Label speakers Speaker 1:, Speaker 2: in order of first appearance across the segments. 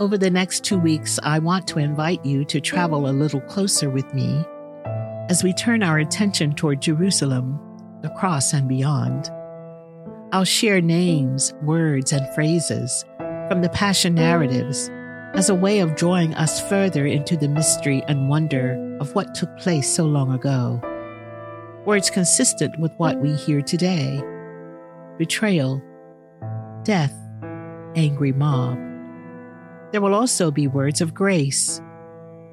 Speaker 1: Over the next two weeks, I want to invite you to travel a little closer with me as we turn our attention toward Jerusalem, the cross, and beyond. I'll share names, words, and phrases from the Passion narratives as a way of drawing us further into the mystery and wonder of what took place so long ago. Words consistent with what we hear today betrayal, death, angry mob. There will also be words of grace.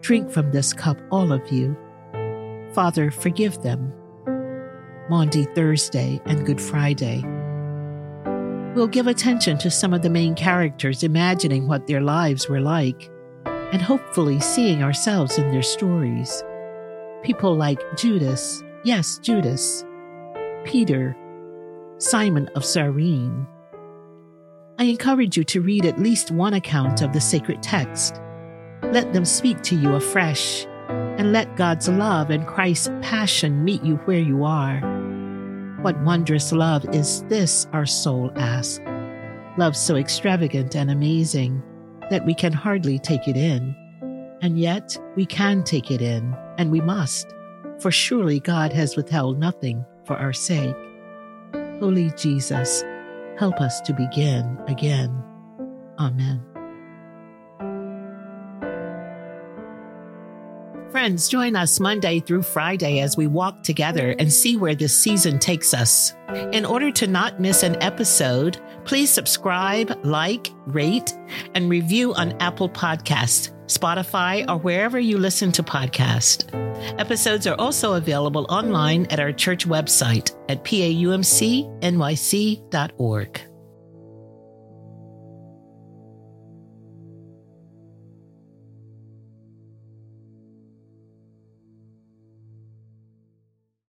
Speaker 1: Drink from this cup, all of you. Father, forgive them. Maundy Thursday and Good Friday. We'll give attention to some of the main characters, imagining what their lives were like, and hopefully seeing ourselves in their stories. People like Judas, yes, Judas, Peter, Simon of Cyrene, I encourage you to read at least one account of the sacred text. Let them speak to you afresh, and let God's love and Christ's passion meet you where you are. What wondrous love is this, our soul asks? Love so extravagant and amazing that we can hardly take it in. And yet we can take it in, and we must, for surely God has withheld nothing for our sake. Holy Jesus, Help us to begin again. Amen. Friends, join us Monday through Friday as we walk together and see where this season takes us. In order to not miss an episode, please subscribe, like, rate, and review on Apple Podcasts, Spotify, or wherever you listen to podcasts. Episodes are also available online at our church website at paumcnyc.org.